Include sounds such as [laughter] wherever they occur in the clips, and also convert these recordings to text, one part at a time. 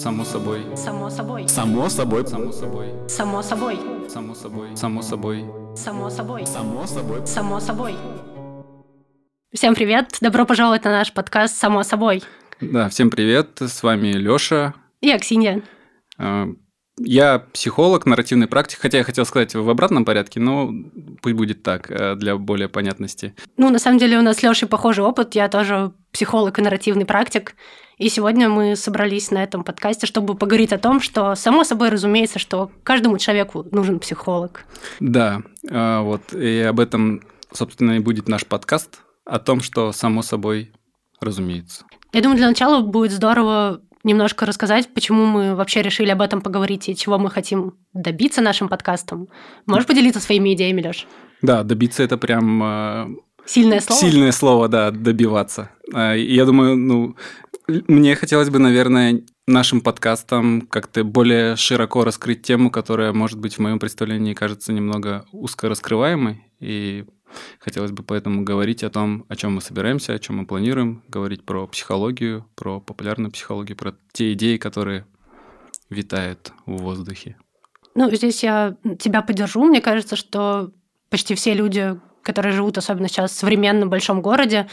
Само собой. Само собой. Само собой. Само собой. Само собой. Само собой. Само собой. Само собой. Само собой. Само собой. Всем привет! Добро пожаловать на наш подкаст «Само собой». Да, всем привет. С вами Лёша. И Аксинья. Я психолог, нарративный практик, хотя я хотел сказать в обратном порядке, но пусть будет так, э, для более понятности. Ну, на самом деле у нас с Лешей похожий опыт. Я тоже психолог и нарративный практик. И сегодня мы собрались на этом подкасте, чтобы поговорить о том, что, само собой, разумеется, что каждому человеку нужен психолог. Да, э, вот, и об этом, собственно, и будет наш подкаст, о том, что само собой разумеется. Я думаю, для начала будет здорово немножко рассказать, почему мы вообще решили об этом поговорить и чего мы хотим добиться нашим подкастом. Можешь поделиться своими идеями, Леш? Да, добиться это прям э, Сильное слово? Сильное слово, да, добиваться. А, Я думаю, ну, мне хотелось бы, наверное, нашим подкастом как-то более широко раскрыть тему, которая, может быть, в моем представлении кажется немного узко раскрываемой. И хотелось бы поэтому говорить о том, о чем мы собираемся, о чем мы планируем, говорить про психологию, про популярную психологию, про те идеи, которые витают в воздухе. Ну, здесь я тебя поддержу. Мне кажется, что почти все люди, которые живут, особенно сейчас в современном большом городе,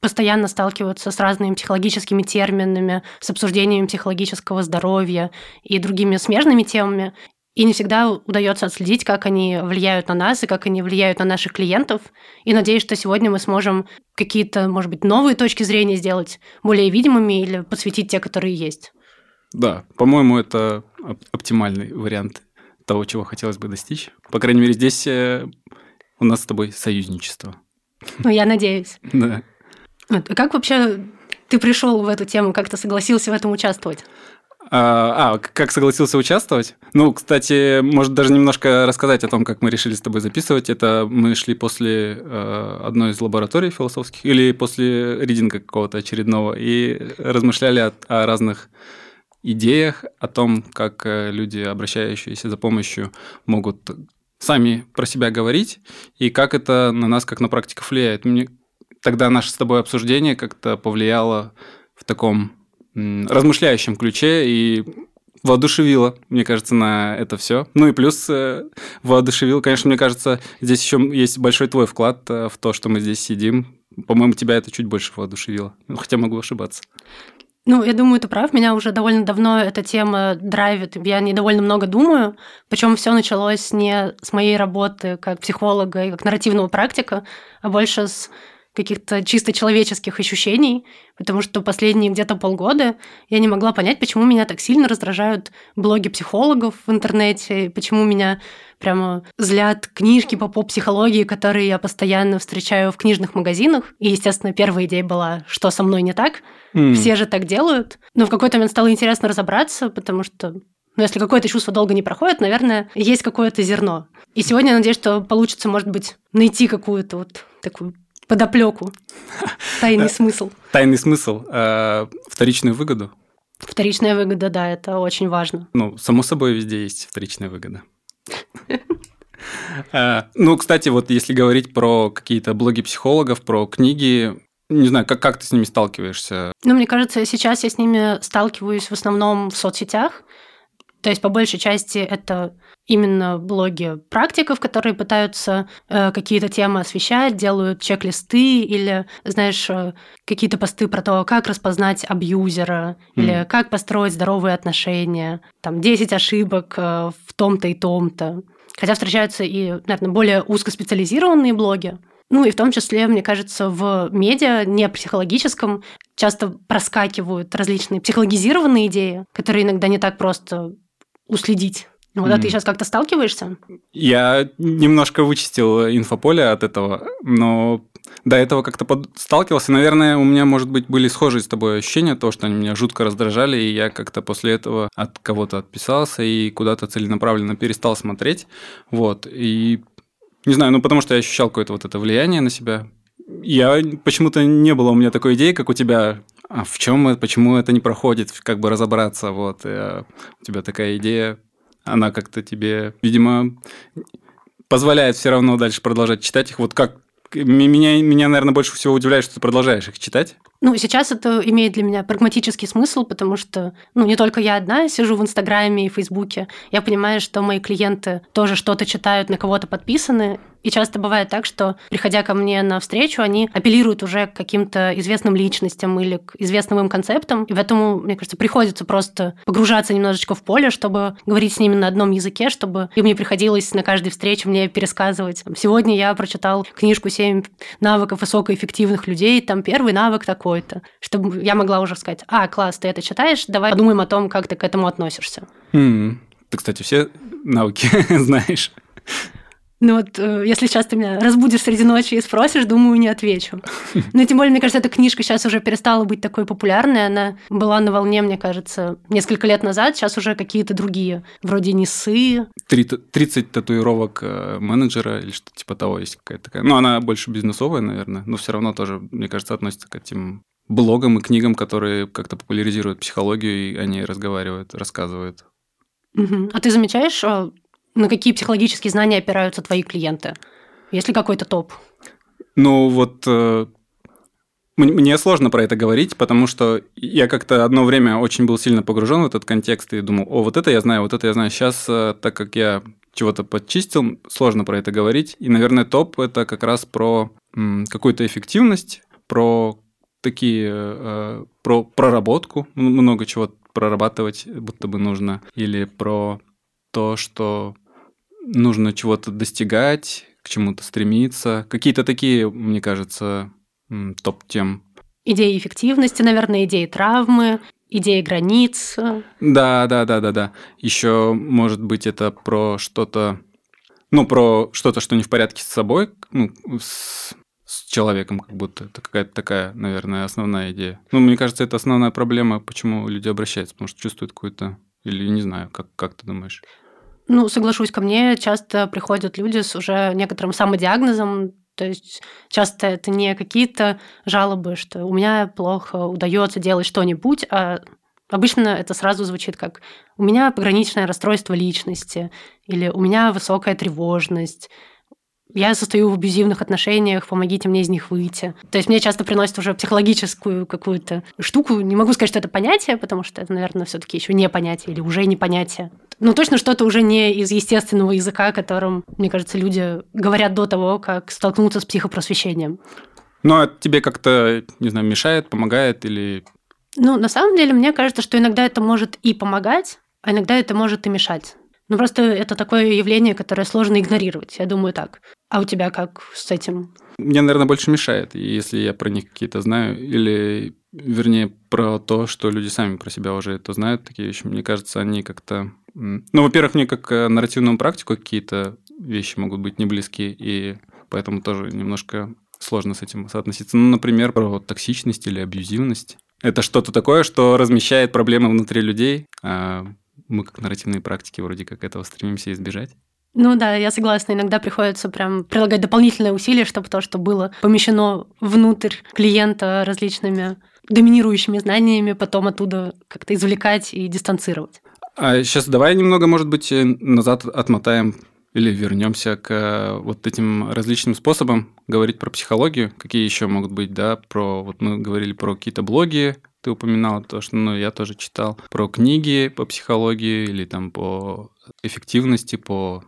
постоянно сталкиваются с разными психологическими терминами, с обсуждением психологического здоровья и другими смежными темами. И не всегда удается отследить, как они влияют на нас и как они влияют на наших клиентов. И надеюсь, что сегодня мы сможем какие-то, может быть, новые точки зрения сделать более видимыми или подсветить те, которые есть. Да, по-моему, это оп- оптимальный вариант того, чего хотелось бы достичь. По крайней мере, здесь э, у нас с тобой союзничество. Ну, я надеюсь. [laughs] Да. А Как вообще ты пришел в эту тему, как ты согласился в этом участвовать? А, а, как согласился участвовать? Ну, кстати, может даже немножко рассказать о том, как мы решили с тобой записывать. Это мы шли после э, одной из лабораторий философских или после ридинга какого-то очередного и размышляли о, о разных идеях, о том, как э, люди, обращающиеся за помощью, могут сами про себя говорить и как это на нас, как на практиков влияет. Мне тогда наше с тобой обсуждение как-то повлияло в таком размышляющем ключе и воодушевило, мне кажется, на это все. Ну и плюс э, воодушевил, конечно, мне кажется, здесь еще есть большой твой вклад э, в то, что мы здесь сидим. По-моему, тебя это чуть больше воодушевило. Ну, хотя могу ошибаться. Ну, я думаю, ты прав. Меня уже довольно давно эта тема драйвит. Я не довольно много думаю. Причем все началось не с моей работы как психолога и как нарративного практика, а больше с каких-то чисто человеческих ощущений, потому что последние где-то полгода я не могла понять, почему меня так сильно раздражают блоги психологов в интернете, почему меня прямо злят книжки по поп-психологии, которые я постоянно встречаю в книжных магазинах. И, естественно, первая идея была, что со мной не так, М. все же так делают. Но в какой-то момент стало интересно разобраться, потому что ну, если какое-то чувство долго не проходит, наверное, есть какое-то зерно. И сегодня я надеюсь, что получится, может быть, найти какую-то вот такую подоплеку, тайный смысл. Тайный смысл, э, вторичную выгоду. Вторичная выгода, да, это очень важно. Ну, само собой, везде есть вторичная выгода. [laughs] Э, Ну, кстати, вот если говорить про какие-то блоги психологов, про книги, не знаю, как, как ты с ними сталкиваешься? Ну, мне кажется, сейчас я с ними сталкиваюсь в основном в соцсетях. То есть, по большей части, это именно блоги практиков, которые пытаются э, какие-то темы освещать, делают чек-листы или, знаешь, э, какие-то посты про то, как распознать абьюзера или Мгм. как построить здоровые отношения, там 10 ошибок э, в том-то и том-то. Хотя встречаются и, наверное, более узкоспециализированные блоги. Ну и в том числе, мне кажется, в медиа, не психологическом, часто проскакивают различные психологизированные идеи, которые иногда не так просто уследить. Вот, а Мгм. ты сейчас как-то сталкиваешься? Я немножко вычистил инфополе от этого, но до этого как-то под- сталкивался. Наверное, у меня, может быть, были схожие с тобой ощущения, то, что они меня жутко раздражали, и я как-то после этого от кого-то отписался и куда-то целенаправленно перестал смотреть. Вот. И не знаю, ну потому что я ощущал какое-то вот это влияние на себя. Я почему-то не было у меня такой идеи, как у тебя. А в чем это, почему это не проходит, как бы разобраться. Вот. э, у тебя такая идея, она как-то тебе, видимо, позволяет все равно дальше продолжать читать их. Вот как меня, меня, наверное, больше всего удивляет, что ты продолжаешь их читать. Ну, сейчас это имеет для меня прагматический смысл, потому что, ну, не только я одна сижу в Инстаграме и Фейсбуке. Я понимаю, что мои клиенты тоже что-то читают, на кого-то подписаны, и часто бывает так, что, приходя ко мне на встречу, они апеллируют уже к каким-то известным личностям или к известным им концептам. И поэтому, мне кажется, приходится просто погружаться немножечко в поле, чтобы говорить с ними на одном языке, чтобы им не приходилось на каждой встрече мне пересказывать. Сегодня я прочитал книжку «7 навыков высокоэффективных людей», там первый навык такой-то, чтобы я могла уже сказать, а, класс, ты это читаешь, давай подумаем о том, как ты к этому относишься. Mm. Ты, кстати, все навыки [laughs] знаешь. Ну вот, э, если сейчас ты меня разбудишь среди ночи и спросишь, думаю, не отвечу. [laughs] Но тем более, мне кажется, эта книжка сейчас уже перестала быть такой популярной. Она была на волне, мне кажется, несколько лет назад. Сейчас уже какие-то другие, вроде Несы. 30 татуировок э, менеджера или что-то типа того есть какая-то такая. Ну, она больше бизнесовая, наверное, но все равно тоже, мне кажется, относится к этим блогам и книгам, которые как-то популяризируют психологию, и они разговаривают, рассказывают. Угу. А ты замечаешь а, на какие психологические знания опираются твои клиенты? Есть ли какой-то топ? Ну вот э, мне сложно про это говорить, потому что я как-то одно время очень был сильно погружен в этот контекст и думал, о, вот это я знаю, вот это я знаю. Сейчас, э, так как я чего-то подчистил, сложно про это говорить. И, наверное, топ – это как раз про какую-то эффективность, про такие, э, про проработку, много чего прорабатывать будто бы нужно, или про то, что нужно чего-то достигать, к чему-то стремиться. Какие-то такие, мне кажется, топ-тем. Идеи эффективности, наверное, идеи травмы, идеи границ. Да, да, да, да, да. Еще, может быть, это про что-то, ну, про что-то, что не в порядке с собой, ну, с, с человеком, как будто. Это какая-то такая, наверное, основная идея. Ну, мне кажется, это основная проблема, почему люди обращаются, потому что чувствуют какую-то, или не знаю, как, как ты думаешь? Ну, соглашусь, ко мне часто приходят люди с уже некоторым самодиагнозом, то есть часто это не какие-то жалобы, что у меня плохо удается делать что-нибудь, а обычно это сразу звучит как у меня пограничное расстройство личности или у меня высокая тревожность, я состою в абьюзивных отношениях, помогите мне из них выйти. То есть мне часто приносят уже психологическую какую-то штуку. Не могу сказать, что это понятие, потому что это, наверное, все таки еще не понятие или уже не понятие. Но точно что-то уже не из естественного языка, которым, мне кажется, люди говорят до того, как столкнуться с психопросвещением. Ну, а тебе как-то, не знаю, мешает, помогает или... Ну, на самом деле, мне кажется, что иногда это может и помогать, а иногда это может и мешать. Ну, просто это такое явление, которое сложно игнорировать, я думаю так. А у тебя как с этим? Мне, наверное, больше мешает, если я про них какие-то знаю, или, вернее, про то, что люди сами про себя уже это знают, такие вещи. Мне кажется, они как-то... Ну, во-первых, мне как э, нарративному практику какие-то вещи могут быть не близки, и поэтому тоже немножко сложно с этим соотноситься. Ну, например, про токсичность или абьюзивность. Это что-то такое, что размещает проблемы внутри людей, а мы как нарративные практики вроде как этого стремимся избежать. Ну да, я согласна. Иногда приходится прям прилагать дополнительные усилия, чтобы то, что было помещено внутрь клиента различными доминирующими знаниями, потом оттуда как-то извлекать и дистанцировать. А сейчас давай немного, может быть, назад отмотаем или вернемся к э, вот этим различным способам говорить про психологию. Какие еще могут быть, да, про вот мы говорили про какие-то блоги, ты упоминал то, что ну, я тоже читал про книги по психологии или там по эффективности, по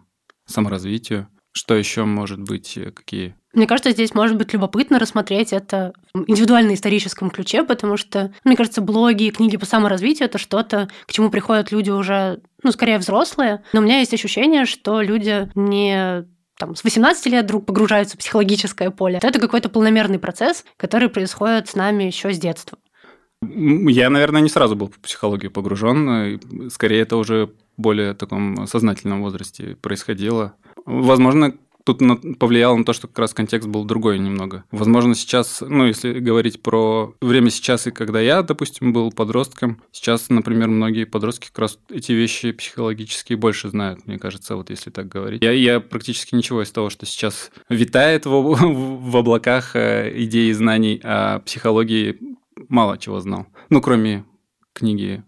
саморазвитию. Что еще может быть, э, какие? Мне кажется, здесь может быть любопытно рассмотреть это в индивидуально-историческом ключе, потому что, мне кажется, блоги и книги по саморазвитию – это что-то, к чему приходят люди уже, ну, скорее взрослые. Но у меня есть ощущение, что люди не там, с 18 лет вдруг погружаются в психологическое поле. Это какой-то полномерный процесс, который происходит с нами еще с детства. Я, наверное, не сразу был в психологию погружен. Скорее, это уже более таком сознательном возрасте происходило. Возможно, тут повлияло на то, что как раз контекст был другой немного. Возможно, сейчас, ну, если говорить про время сейчас и когда я, допустим, был подростком, сейчас, например, многие подростки как раз эти вещи психологические больше знают, мне кажется, вот если так говорить. Я, я практически ничего из того, что сейчас витает в, [laughs] в облаках э, идей и знаний о психологии, мало чего знал. Ну, кроме книги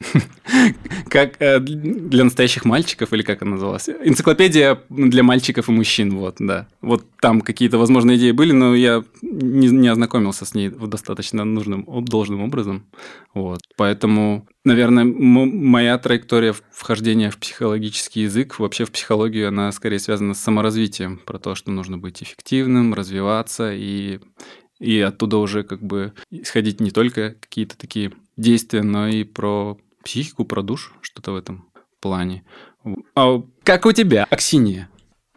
[laughs] Как э, для настоящих мальчиков, или как она называлась? Энциклопедия для мальчиков и мужчин, вот, да. Вот там какие-то, возможно, идеи были, но я не, не ознакомился с ней достаточно нужным, должным образом. Вот. Поэтому, наверное, моя траектория вхождения в психологический язык, вообще в психологию, она скорее связана с саморазвитием, про то, что нужно быть эффективным, развиваться и и оттуда уже как бы исходить не только какие-то такие действия, но и про психику, про душу, что-то в этом плане. А как у тебя, Аксинья?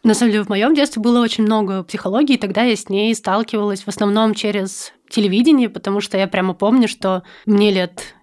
На самом деле, в моем детстве было очень много психологии, и тогда я с ней сталкивалась в основном через телевидение, потому что я прямо помню, что мне лет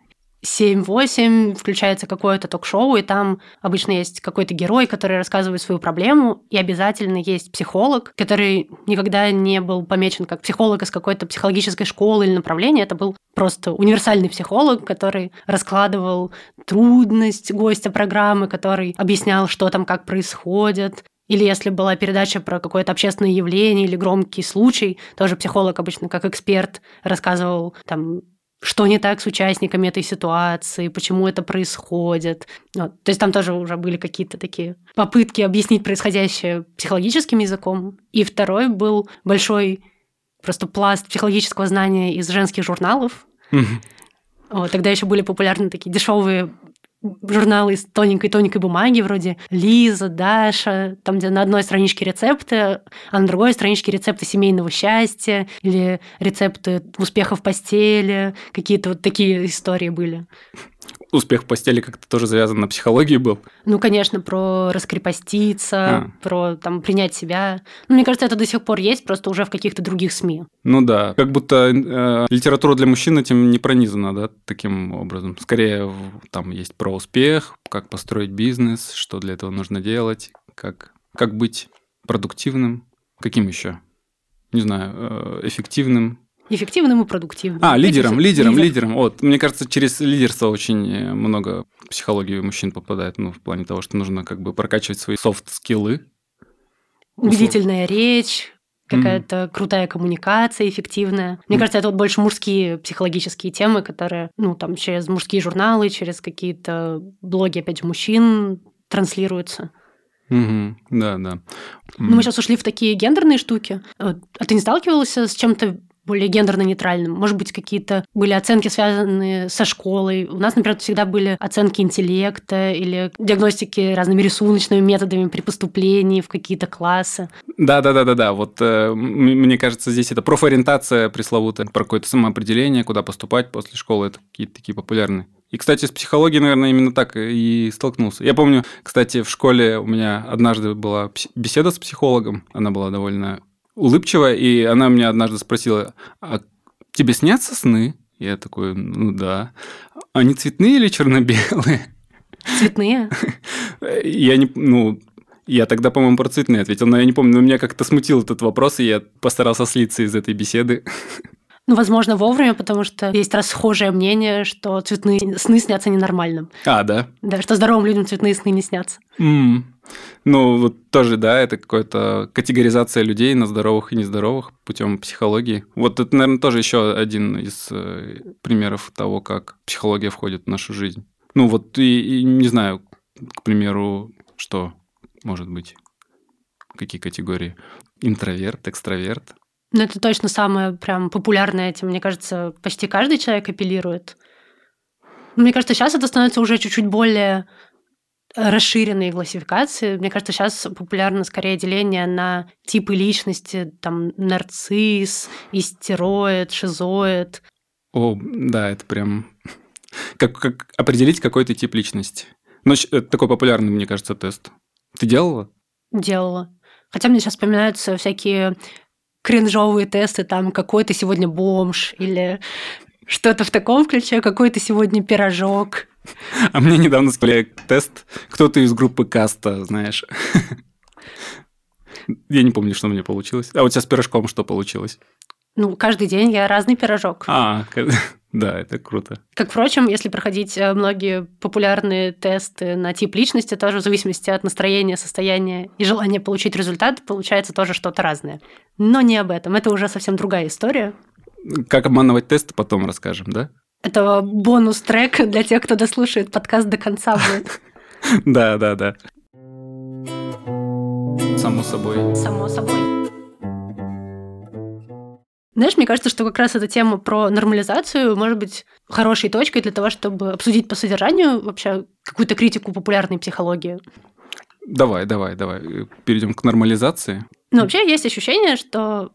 7-8 включается какое-то ток-шоу, и там обычно есть какой-то герой, который рассказывает свою проблему, и обязательно есть психолог, который никогда не был помечен как психолог из какой-то психологической школы или направления. Это был просто универсальный психолог, который раскладывал трудность гостя программы, который объяснял, что там как происходит, или если была передача про какое-то общественное явление или громкий случай, тоже психолог обычно как эксперт рассказывал там что не так с участниками этой ситуации, почему это происходит. Вот. То есть там тоже уже были какие-то такие попытки объяснить происходящее психологическим языком. И второй был большой просто пласт психологического знания из женских журналов. Вот, тогда еще были популярны такие дешевые журналы из тоненькой-тоненькой бумаги, вроде Лиза, Даша, там, где на одной страничке рецепты, а на другой страничке рецепты семейного счастья или рецепты успеха в постели, какие-то вот такие истории были успех в постели как-то тоже завязан на психологии был? Ну, конечно, про раскрепоститься, а. про там принять себя. Ну, мне кажется, это до сих пор есть, просто уже в каких-то других СМИ. Ну да, как будто э, литература для мужчин этим не пронизана, да, таким образом. Скорее, там есть про успех, как построить бизнес, что для этого нужно делать, как, как быть продуктивным, каким еще? Не знаю, э, эффективным, Эффективным и продуктивным. А, лидером, лидером, лидер. лидером. Вот, мне кажется, через лидерство очень э, много психологии мужчин попадает, ну, в плане того, что нужно как бы прокачивать свои софт-скиллы. Убедительная речь, какая-то mm. крутая коммуникация эффективная. Мне mm. кажется, это вот больше мужские психологические темы, которые, ну, там, через мужские журналы, через какие-то блоги, опять же, мужчин транслируются. Угу, да, да. Ну, мы сейчас ушли в такие гендерные штуки. А ты не сталкивался с чем-то более гендерно-нейтральным. Может быть, какие-то были оценки, связанные со школой. У нас, например, всегда были оценки интеллекта или диагностики разными рисуночными методами при поступлении в какие-то классы. Да-да-да-да-да. Вот э, мне кажется, здесь это профориентация пресловутая, про какое-то самоопределение, куда поступать после школы. Это какие-то такие популярные. И, кстати, с психологией, наверное, именно так и столкнулся. Я помню, кстати, в школе у меня однажды была беседа с психологом. Она была довольно улыбчивая, и она меня однажды спросила, а тебе снятся сны? Я такой, ну да. Они цветные или черно-белые? Цветные? [laughs] Я не, ну, я тогда, по-моему, про цветные ответил, но я не помню, но меня как-то смутил этот вопрос, и я постарался слиться из этой беседы. Ну, возможно, вовремя, потому что есть расхожее мнение, что цветные сны снятся ненормальным. А, да? Да, что здоровым людям цветные сны не снятся. Mm. Ну, вот тоже, да, это какая-то категоризация людей на здоровых и нездоровых путем психологии. Вот это, наверное, тоже еще один из э, примеров того, как психология входит в нашу жизнь. Ну, вот и, и не знаю, к примеру, что может быть, какие категории? Интроверт, экстраверт, ну, это точно самое прям популярное этим. Мне кажется, почти каждый человек апеллирует. Мне кажется, сейчас это становится уже чуть-чуть более расширенные классификации. Мне кажется, сейчас популярно скорее деление на типы личности, там, нарцисс, истероид, шизоид. О, да, это прям... [laughs] Как, как определить какой-то тип личности. Ну, это такой популярный, мне кажется, тест. Ты делала? Делала. Хотя мне сейчас вспоминаются всякие кринжовые тесты, там, какой ты сегодня бомж, или что-то в таком ключе, какой ты сегодня пирожок. А мне недавно сказали тест, кто ты из группы Каста, знаешь. [laughs] Я не помню, что у меня получилось. А у тебя с пирожком что получилось? Ну, каждый день я разный пирожок. А, [laughs] да, это круто. Как, впрочем, если проходить э, многие популярные тесты на тип личности, тоже в зависимости от настроения, состояния и желания получить результат, получается тоже что-то разное. Но не об этом. Это уже совсем другая история. Как обманывать тесты, потом расскажем, да? Это бонус-трек для тех, кто дослушает подкаст до конца будет. [laughs] Да, да, да. Само собой. Само собой. Знаешь, мне кажется, что как раз эта тема про нормализацию может быть хорошей точкой для того, чтобы обсудить по содержанию вообще какую-то критику популярной психологии. Давай, давай, давай. Перейдем к нормализации. Ну, вообще есть ощущение, что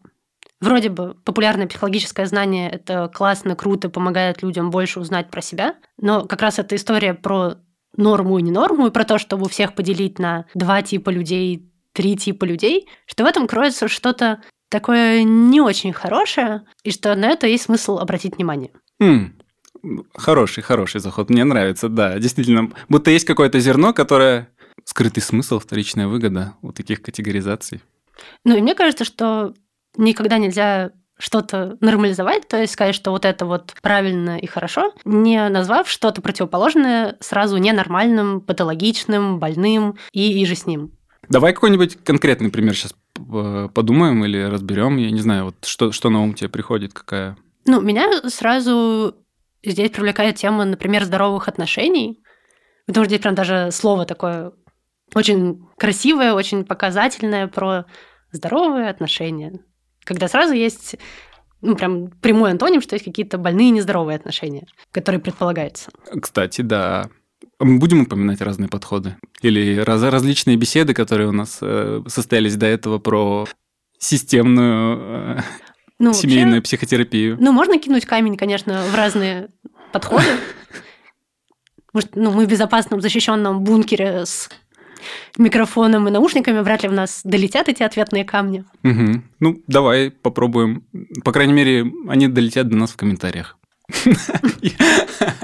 вроде бы популярное психологическое знание это классно, круто, помогает людям больше узнать про себя, но как раз эта история про норму и не норму, и про то, чтобы всех поделить на два типа людей, три типа людей, что в этом кроется что-то такое не очень хорошее, и что на это есть смысл обратить внимание. Хм. Хороший, хороший заход. Мне нравится, да. Действительно, будто есть какое-то зерно, которое скрытый смысл, вторичная выгода у таких категоризаций. Ну и мне кажется, что никогда нельзя что-то нормализовать, то есть сказать, что вот это вот правильно и хорошо, не назвав что-то противоположное сразу ненормальным, патологичным, больным и, и же с ним. Давай какой-нибудь конкретный пример сейчас подумаем или разберем. Я не знаю, вот что, что на ум тебе приходит, какая. Ну, меня сразу здесь привлекает тема, например, здоровых отношений. Потому что здесь прям даже слово такое очень красивое, очень показательное про здоровые отношения. Когда сразу есть ну, прям прямой антоним, что есть какие-то больные нездоровые отношения, которые предполагаются. Кстати, да. Мы будем упоминать разные подходы? Или раз, различные беседы, которые у нас э, состоялись до этого про системную э, ну, семейную вообще, психотерапию? Ну, можно кинуть камень, конечно, в разные подходы. Может, ну, мы в безопасном защищенном бункере с микрофоном и наушниками, вряд ли в нас долетят эти ответные камни. Угу. Ну, давай попробуем. По крайней мере, они долетят до нас в комментариях.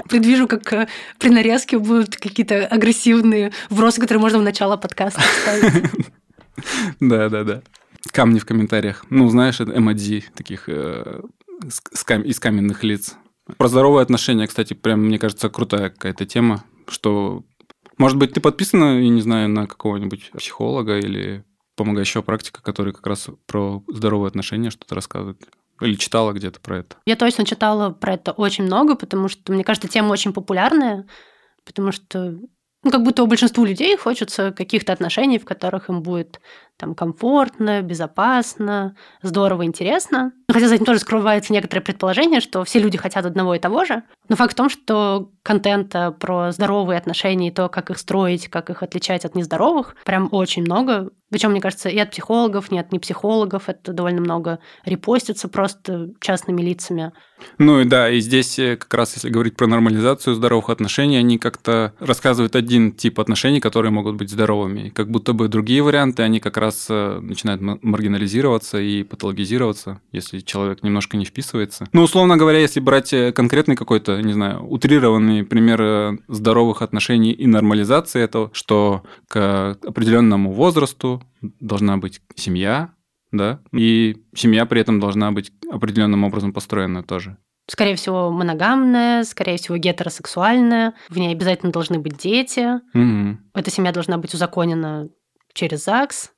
Предвижу, как э, при нарезке будут какие-то агрессивные вбросы, которые можно в начало подкаста. Да, да, да. Камни в комментариях. Ну, знаешь, это эмодзи таких э, из каменных лиц. Про здоровые отношения, кстати, прям, мне кажется, крутая какая-то тема, что может быть, ты подписана, я не знаю, на какого-нибудь психолога или помогающего практика, который как раз про здоровые отношения что-то рассказывает? Или читала где-то про это? Я точно читала про это очень много, потому что, мне кажется, тема очень популярная, потому что ну, как будто у большинства людей хочется каких-то отношений, в которых им будет там комфортно, безопасно, здорово, интересно. Хотя за этим тоже скрывается некоторое предположение, что все люди хотят одного и того же. Но факт в том, что контента про здоровые отношения и то, как их строить, как их отличать от нездоровых, прям очень много. Причем, мне кажется, и от психологов, нет, не психологов, это довольно много репостится просто частными лицами. Ну и да, и здесь э, как раз, если говорить про нормализацию здоровых отношений, они как-то рассказывают один тип отношений, которые могут быть здоровыми. Как будто бы другие варианты, они как раз э, начинают маргинализироваться и патологизироваться, если человек немножко не вписывается. Ну, условно говоря, если брать э, конкретный какой-то, не знаю, утрированный пример здоровых отношений и нормализации этого, что к определенному возрасту должна быть семья, да, и семья при этом должна быть определенным образом построена тоже. Скорее всего, моногамная, скорее всего, гетеросексуальная. В ней обязательно должны быть дети. Угу. Эта семья должна быть узаконена через ЗАГС.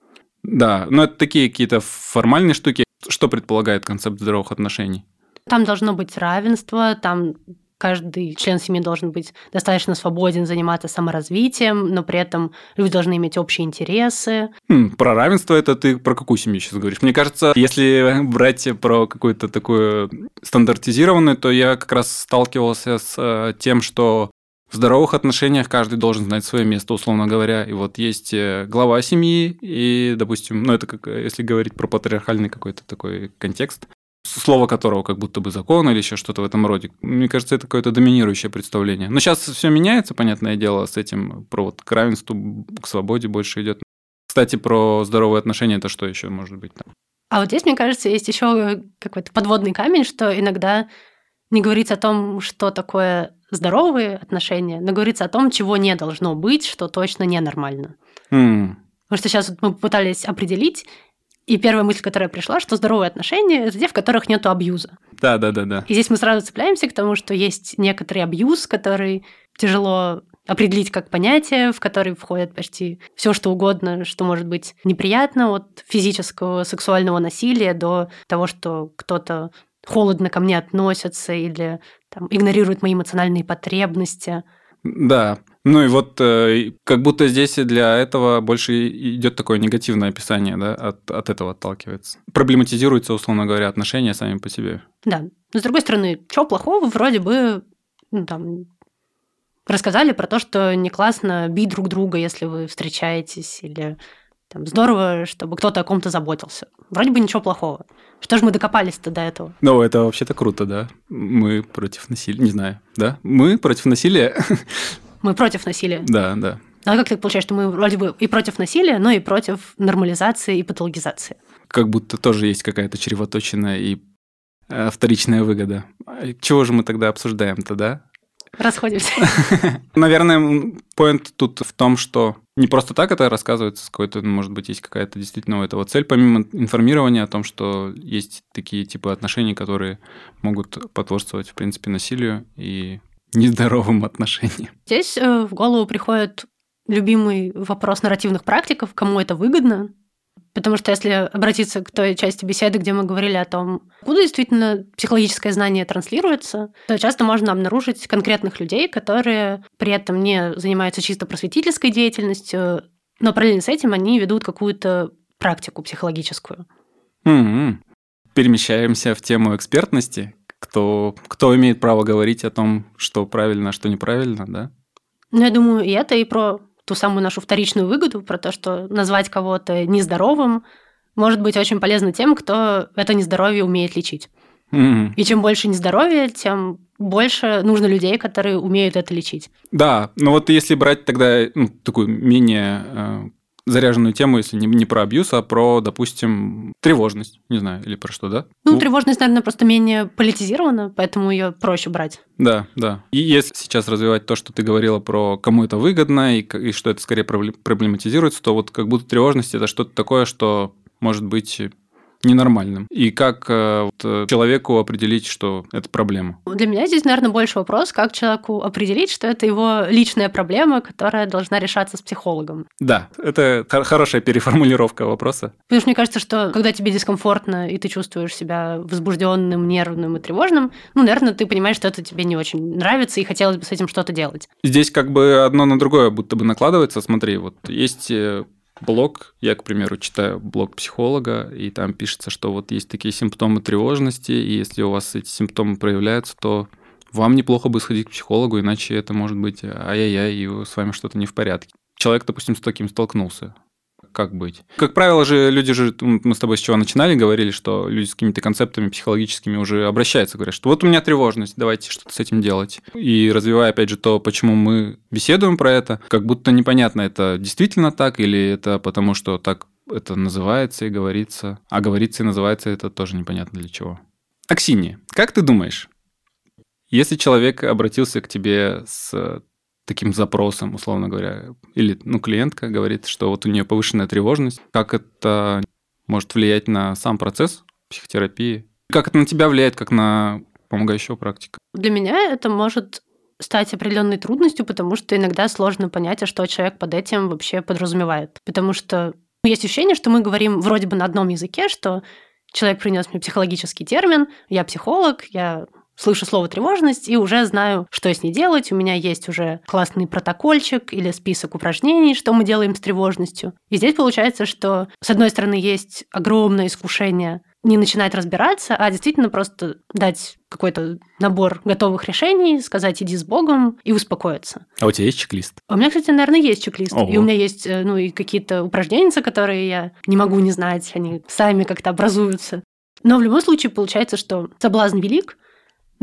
Да, но это такие какие-то формальные штуки. Что предполагает концепт здоровых отношений? Там должно быть равенство, там каждый член семьи должен быть достаточно свободен заниматься саморазвитием, но при этом люди должны иметь общие интересы. Хм, про равенство это ты про какую семью сейчас говоришь? Мне кажется, если брать про какую-то такую стандартизированную, то я как раз сталкивался с э, тем, что в здоровых отношениях каждый должен знать свое место, условно говоря. И вот есть э, глава семьи, и, допустим, ну это как если говорить про патриархальный какой-то такой контекст, слово которого как будто бы закон или еще что-то в этом роде. Мне кажется, это какое-то доминирующее представление. Но сейчас все меняется, понятное дело, с этим про вот к равенству, к свободе больше идет. Кстати, про здоровые отношения это что еще может быть там? А вот здесь, мне кажется, есть еще какой-то подводный камень, что иногда не говорится о том, что такое здоровые отношения, но говорится о том, чего не должно быть, что точно ненормально. Mm. Потому что сейчас мы пытались определить, и первая мысль, которая пришла, что здоровые отношения – это те, в которых нет абьюза. Да, да, да, да. И здесь мы сразу цепляемся к тому, что есть некоторый абьюз, который тяжело определить как понятие, в который входит почти все, что угодно, что может быть неприятно, от физического сексуального насилия до того, что кто-то холодно ко мне относится или там, игнорирует мои эмоциональные потребности. Да. Ну и вот э, как будто здесь для этого больше идет такое негативное описание, да, от, от этого отталкивается. Проблематизируются, условно говоря, отношения сами по себе. Да. Но с другой стороны, что плохого, вроде бы ну, там, рассказали про то, что не классно бить друг друга, если вы встречаетесь, или там, здорово, чтобы кто-то о ком-то заботился. Вроде бы ничего плохого. Что же мы докопались-то до этого? Ну, это вообще-то круто, да. Мы против насилия, не знаю, да? Мы против насилия. Мы против насилия. Да, да. А как так получается, что мы вроде бы и против насилия, но и против нормализации и патологизации? Как будто тоже есть какая-то чревоточина и э, вторичная выгода. Чего же мы тогда обсуждаем-то, да? Расходимся. [laughs] Наверное, поинт тут в том, что не просто так это рассказывается, какой-то, может быть, есть какая-то действительно у этого цель, помимо информирования о том, что есть такие типы отношений, которые могут потворствовать, в принципе, насилию и нездоровым [laughs] отношениям. Здесь э, в голову приходит любимый вопрос нарративных практиков, кому это выгодно, Потому что если обратиться к той части беседы, где мы говорили о том, куда действительно психологическое знание транслируется, то часто можно обнаружить конкретных людей, которые при этом не занимаются чисто просветительской деятельностью, но параллельно с этим они ведут какую-то практику психологическую. Mm-hmm. Перемещаемся в тему экспертности. Кто, кто имеет право говорить о том, что правильно, а что неправильно, да? Ну, я думаю, и это и про ту самую нашу вторичную выгоду, про то, что назвать кого-то нездоровым может быть очень полезно тем, кто это нездоровье умеет лечить. Mm-hmm. И чем больше нездоровья, тем больше нужно людей, которые умеют это лечить. Да, но вот если брать тогда ну, такую менее э, заряженную тему, если не, не про абьюз, а про, допустим, тревожность, не знаю, или про что, да? Ну, ну тревожность, наверное, просто менее политизирована, поэтому ее проще брать. Да, да. И если сейчас развивать то, что ты говорила про кому это выгодно, и, и что это скорее проблематизируется, то вот как будто тревожность это что-то такое, что может быть ненормальным? И как э, вот, э, человеку определить, что это проблема? Для меня здесь, наверное, больше вопрос, как человеку определить, что это его личная проблема, которая должна решаться с психологом. Да, это хорошая переформулировка вопроса. Потому что мне кажется, что когда тебе дискомфортно, и ты чувствуешь себя возбужденным, нервным и тревожным, ну, наверное, ты понимаешь, что это тебе не очень нравится, и хотелось бы с этим что-то делать. Здесь как бы одно на другое будто бы накладывается. Смотри, вот есть э, блог, я, к примеру, читаю блог психолога, и там пишется, что вот есть такие симптомы тревожности, и если у вас эти симптомы проявляются, то вам неплохо бы сходить к психологу, иначе это может быть ай-яй-яй, и с вами что-то не в порядке. Человек, допустим, с таким столкнулся как быть? Как правило же, люди же, мы с тобой с чего начинали, говорили, что люди с какими-то концептами психологическими уже обращаются, говорят, что вот у меня тревожность, давайте что-то с этим делать. И развивая, опять же, то, почему мы беседуем про это, как будто непонятно, это действительно так или это потому, что так это называется и говорится, а говорится и называется это тоже непонятно для чего. Аксинья, как ты думаешь, если человек обратился к тебе с таким запросом, условно говоря, или ну, клиентка говорит, что вот у нее повышенная тревожность, как это может влиять на сам процесс психотерапии? Как это на тебя влияет, как на помогающего практика? Для меня это может стать определенной трудностью, потому что иногда сложно понять, а что человек под этим вообще подразумевает. Потому что есть ощущение, что мы говорим вроде бы на одном языке, что человек принес мне психологический термин, я психолог, я слышу слово тревожность и уже знаю, что с ней делать. У меня есть уже классный протокольчик или список упражнений, что мы делаем с тревожностью. И здесь получается, что с одной стороны есть огромное искушение не начинать разбираться, а действительно просто дать какой-то набор готовых решений, сказать «иди с Богом» и успокоиться. А у тебя есть чек-лист? А у меня, кстати, наверное, есть чек-лист. Ого. И у меня есть э, ну, и какие-то упражнения, которые я не могу не знать, они сами как-то образуются. Но в любом случае получается, что соблазн велик,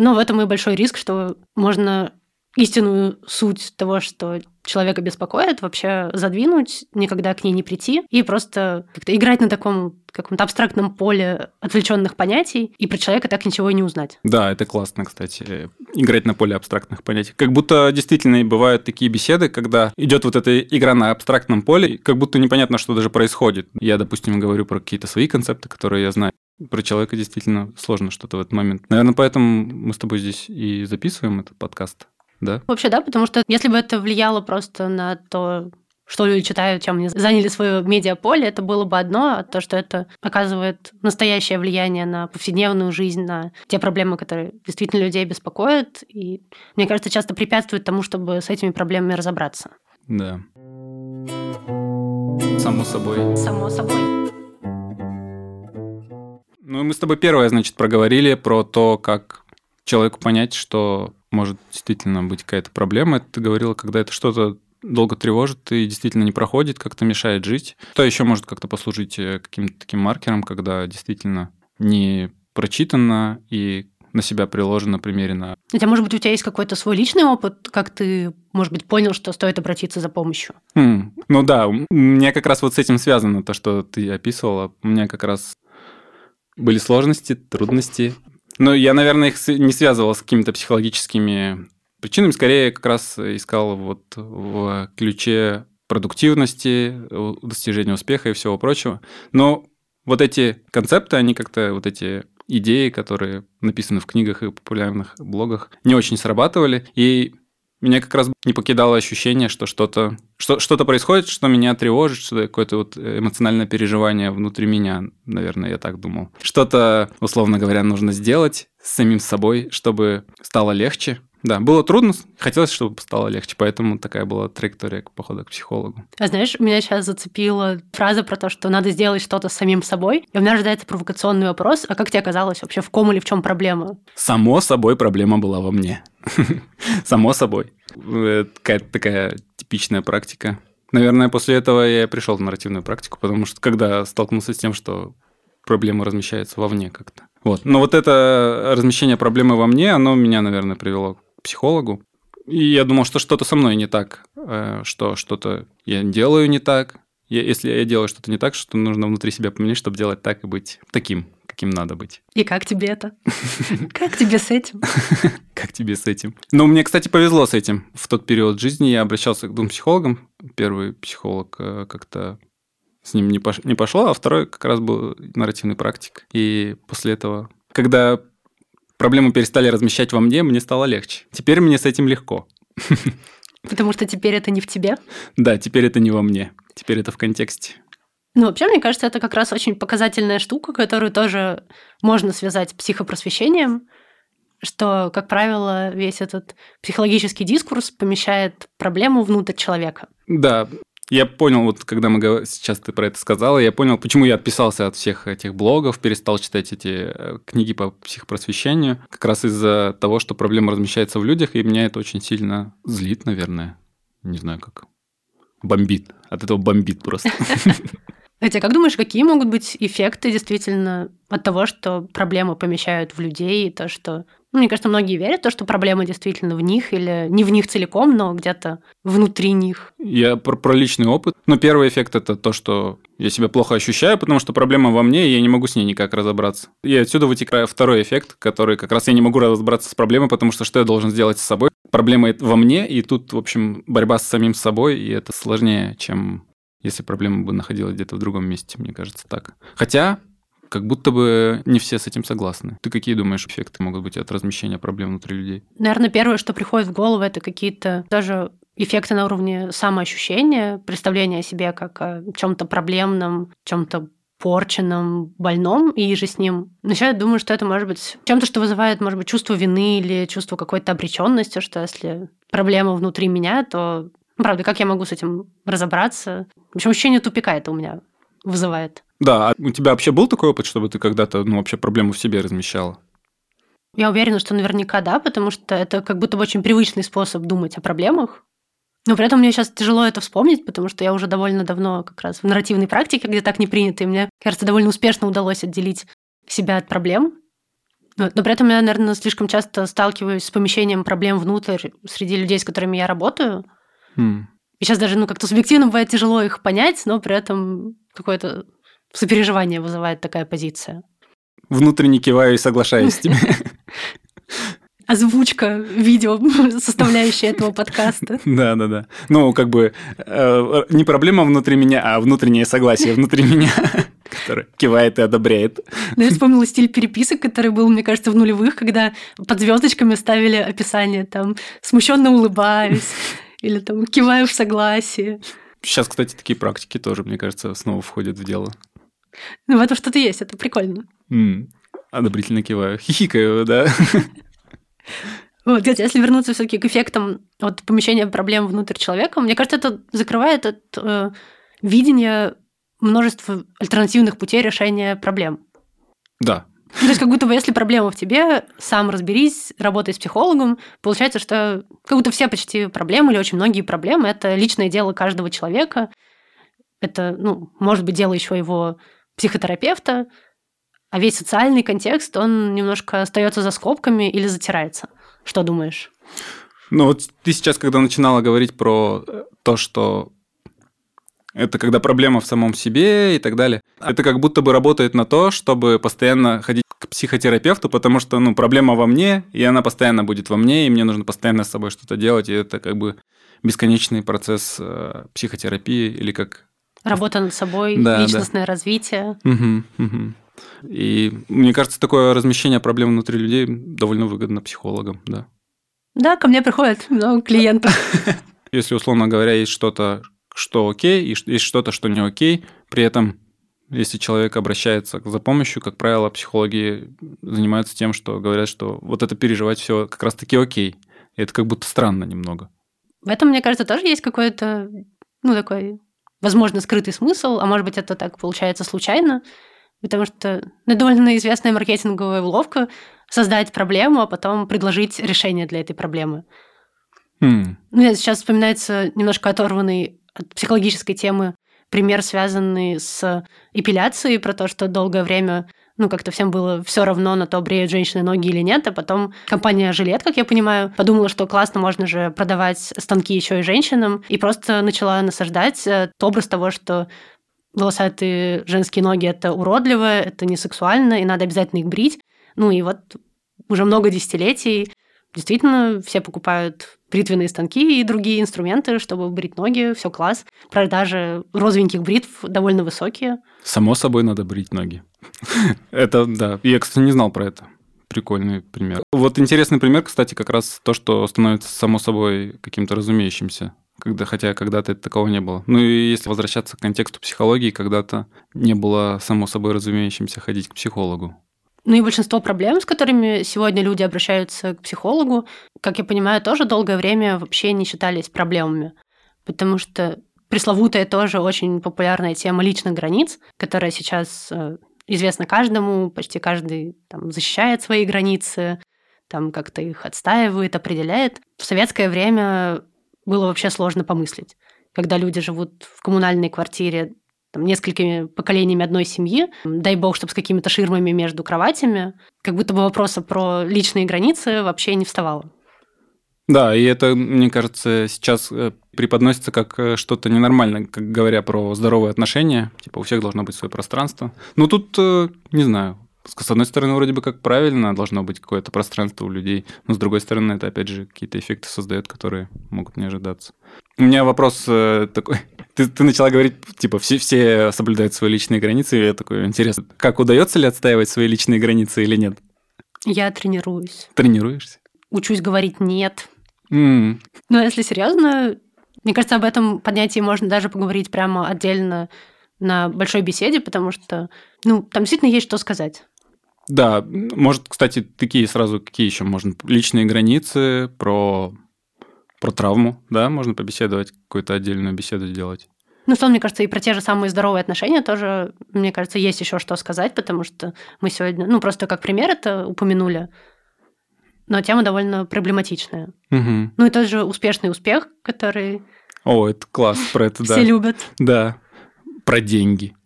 но в этом и большой риск, что можно истинную суть того, что человека беспокоит, вообще задвинуть, никогда к ней не прийти и просто как-то играть на таком каком-то абстрактном поле отвлеченных понятий и про человека так ничего и не узнать. Да, это классно, кстати, играть на поле абстрактных понятий. Как будто действительно бывают такие беседы, когда идет вот эта игра на абстрактном поле, как будто непонятно, что даже происходит. Я, допустим, говорю про какие-то свои концепты, которые я знаю. Про человека действительно сложно что-то в этот момент. Наверное, поэтому мы с тобой здесь и записываем этот подкаст, да? Вообще, да, потому что если бы это влияло просто на то, что люди читают, чем они заняли свое медиаполе, это было бы одно, а то, что это оказывает настоящее влияние на повседневную жизнь, на те проблемы, которые действительно людей беспокоят, и, мне кажется, часто препятствует тому, чтобы с этими проблемами разобраться. Да. Само собой. Само собой. Ну, мы с тобой первое, значит, проговорили про то, как человеку понять, что может действительно быть какая-то проблема. Ты говорила, когда это что-то долго тревожит и действительно не проходит, как-то мешает жить. Что еще может как-то послужить э, каким-то таким маркером, когда действительно не прочитано и на себя приложено, примерено. Хотя, может быть, у тебя есть какой-то свой личный опыт, как ты, может быть, понял, что стоит обратиться за помощью? Mm, ну да, у меня как раз вот с этим связано то, что ты описывала. У меня как раз были сложности, трудности. Но я, наверное, их не связывал с какими-то психологическими причинами. Скорее, как раз искал вот в ключе продуктивности, достижения успеха и всего прочего. Но вот эти концепты, они как-то, вот эти идеи, которые написаны в книгах и популярных блогах, не очень срабатывали. И меня как раз не покидало ощущение, что что-то что, что-то происходит, что меня тревожит, что какое-то вот эмоциональное переживание внутри меня, наверное, я так думал. Что-то, условно говоря, нужно сделать с самим собой, чтобы стало легче, да, было трудно, хотелось, чтобы стало легче, поэтому такая была траектория похода к психологу. А знаешь, меня сейчас зацепила фраза про то, что надо сделать что-то с самим собой, и у меня рождается провокационный вопрос, а как тебе казалось вообще, в ком или в чем проблема? Само собой проблема была во мне. [laughs] Само собой. Какая-то такая типичная практика. Наверное, после этого я пришел в нарративную практику, потому что когда столкнулся с тем, что проблема размещается вовне как-то. Вот. Но вот это размещение проблемы во мне, оно меня, наверное, привело психологу. И я думал, что что-то со мной не так, э, что что-то я делаю не так. Я, если я делаю что-то не так, что нужно внутри себя поменять, чтобы делать так и быть таким, каким надо быть. И как тебе это? [laughs] Как тебе с этим? [laughs] Как тебе с этим? Ну, мне, кстати, повезло с этим. В тот период жизни я обращался к двум психологам. Первый психолог э, как-то с ним не, пош... не пошло, а второй как раз был нарративный практик. И после этого, когда проблемы перестали размещать во мне, мне стало легче. Теперь мне с этим легко. [laughs] Потому что теперь это не в тебе? Да, теперь это не во мне. Теперь это в контексте. Ну, вообще, мне кажется, это как раз очень показательная штука, которую тоже можно связать с психопросвещением, что, как правило, весь этот психологический дискурс помещает проблему внутрь человека. Да, я понял, вот когда мы сейчас ты про это сказала, я понял, почему я отписался от всех этих блогов, перестал читать эти э, книги по психопросвещению, как раз из-за того, что проблема размещается в людях, и меня это очень сильно злит, наверное. Не знаю как. Бомбит. От этого бомбит просто. Хотя, как думаешь, какие могут быть эффекты действительно от того, что проблемы помещают в людей, и то, что мне кажется, многие верят в то, что проблема действительно в них или не в них целиком, но где-то внутри них. Я про, про личный опыт. Но первый эффект это то, что я себя плохо ощущаю, потому что проблема во мне, и я не могу с ней никак разобраться. И отсюда вытекает второй эффект, который как раз я не могу разобраться с проблемой, потому что что я должен сделать с собой? Проблема во мне, и тут, в общем, борьба с самим собой, и это сложнее, чем если проблема бы находилась где-то в другом месте, мне кажется так. Хотя как будто бы не все с этим согласны. Ты какие думаешь эффекты могут быть от размещения проблем внутри людей? Наверное, первое, что приходит в голову, это какие-то даже эффекты на уровне самоощущения, представления о себе как о чем-то проблемном, чем-то порченном, больном и же с ним. Еще я думаю, что это может быть чем-то, что вызывает, может быть, чувство вины или чувство какой-то обреченности, что если проблема внутри меня, то, правда, как я могу с этим разобраться? В общем, ощущение тупика это у меня вызывает. Да, а у тебя вообще был такой опыт, чтобы ты когда-то, ну, вообще проблему в себе размещала? Я уверена, что наверняка да, потому что это как будто бы очень привычный способ думать о проблемах. Но при этом мне сейчас тяжело это вспомнить, потому что я уже довольно давно как раз в нарративной практике, где так не принято, и мне, кажется, довольно успешно удалось отделить себя от проблем. Но, но при этом я, наверное, слишком часто сталкиваюсь с помещением проблем внутрь среди людей, с которыми я работаю. Mm. И сейчас даже ну, как-то субъективно бывает тяжело их понять, но при этом какое-то сопереживание вызывает такая позиция. Внутренне киваю и соглашаюсь с [laughs] тебе. Озвучка видео, [laughs] составляющая этого подкаста. [laughs] Да, да, да. Ну, как бы э, не проблема внутри меня, а внутреннее согласие внутри меня, которое кивает и одобряет. Ну, я вспомнила стиль переписок, который был, мне кажется, в нулевых, когда под звездочками ставили описание там смущенно улыбаюсь или там киваю в согласии. Сейчас, кстати, такие практики тоже, мне кажется, снова входят в дело. Ну, в этом что-то есть, это прикольно. М, Одобрительно киваю. Хихикаю, да. Вот, если вернуться все-таки к эффектам от помещения проблем внутрь человека, мне кажется, это закрывает от э, видения множества альтернативных путей решения проблем. Да. Ну, то есть как будто бы если проблема в тебе, сам разберись, работай с психологом, получается, что как будто все почти проблемы или очень многие проблемы – это личное дело каждого человека. Это, ну, может быть, дело еще его психотерапевта, а весь социальный контекст, он немножко остается за скобками или затирается. Что думаешь? Ну вот ты сейчас, когда начинала говорить про то, что это когда проблема в самом себе и так далее. Это как будто бы работает на то, чтобы постоянно ходить к психотерапевту, потому что, ну, проблема во мне, и она постоянно будет во мне, и мне нужно постоянно с собой что-то делать, и это как бы бесконечный процесс э, психотерапии или как... Работа над собой, да, личностное да. развитие. Угу, угу. И мне кажется, такое размещение проблем внутри людей довольно выгодно психологам, да. Да, ко мне приходят много клиентов. [laughs] Если, условно говоря, есть что-то, что окей, и есть что-то, что не окей. При этом, если человек обращается за помощью, как правило, психологи занимаются тем, что говорят, что вот это переживать все как раз-таки окей. И это как будто странно немного. В этом, мне кажется, тоже есть какой-то, ну, такой, возможно, скрытый смысл, а может быть, это так получается случайно, потому что ну, довольно известная маркетинговая уловка создать проблему, а потом предложить решение для этой проблемы. Mm. Ну, сейчас вспоминается немножко оторванный от психологической темы пример, связанный с эпиляцией, про то, что долгое время ну, как-то всем было все равно на то, бреют женщины ноги или нет, а потом компания «Жилет», как я понимаю, подумала, что классно, можно же продавать станки еще и женщинам, и просто начала насаждать э, образ того, что волосатые женские ноги – это уродливо, это не сексуально, и надо обязательно их брить. Ну и вот уже много десятилетий действительно все покупают бритвенные станки и другие инструменты, чтобы брить ноги, все класс. Продажи розовеньких бритв довольно высокие. Само собой надо брить ноги. [laughs] Это, да. Я, кстати, не знал про это. Прикольный пример. Вот интересный пример, кстати, как раз то, что становится само собой каким-то разумеющимся. Когда, хотя когда-то такого не было. Ну и если возвращаться к контексту психологии, когда-то не было само собой разумеющимся ходить к психологу. Ну и большинство проблем, с которыми сегодня люди обращаются к психологу, как я понимаю, тоже долгое время вообще не считались проблемами. Потому что пресловутая тоже очень популярная тема личных границ, которая сейчас э, известна каждому, почти каждый там, защищает свои границы, там как-то их отстаивает, определяет. В советское время было вообще сложно помыслить. Когда люди живут в коммунальной квартире там, несколькими поколениями одной семьи, дай бог, чтобы с какими-то ширмами между кроватями, как будто бы вопроса про личные границы вообще не вставало. Да, и это, мне кажется, сейчас э, преподносится как э, что-то ненормальное, как говоря про здоровые отношения. Типа у всех должно быть свое пространство. Ну тут, э, не знаю, с одной стороны, вроде бы как правильно, должно быть какое-то пространство у людей, но с другой стороны, это опять же какие-то эффекты создает, которые могут не ожидаться. У меня вопрос э, такой. [laughs] Ты, ты начала говорить, типа, все, все соблюдают свои личные границы, и я такой, интересно, как удается ли отстаивать свои личные границы или нет? Я тренируюсь. Тренируешься? Учусь говорить «нет». Mm. Но если серьезно, мне кажется, об этом понятии можно даже поговорить прямо отдельно на большой беседе, потому что, ну, там действительно есть что сказать. Да, может, кстати, такие сразу, какие еще можно? Личные границы, про, про травму, да, можно побеседовать, какую-то отдельную беседу сделать. Ну, что, мне кажется, и про те же самые здоровые отношения тоже, мне кажется, есть еще что сказать, потому что мы сегодня, ну, просто как пример это упомянули, но тема довольно проблематичная. Угу. Ну, и тот же успешный успех, который... О, это класс, про это, да. [laughs] Все любят. Да, про деньги.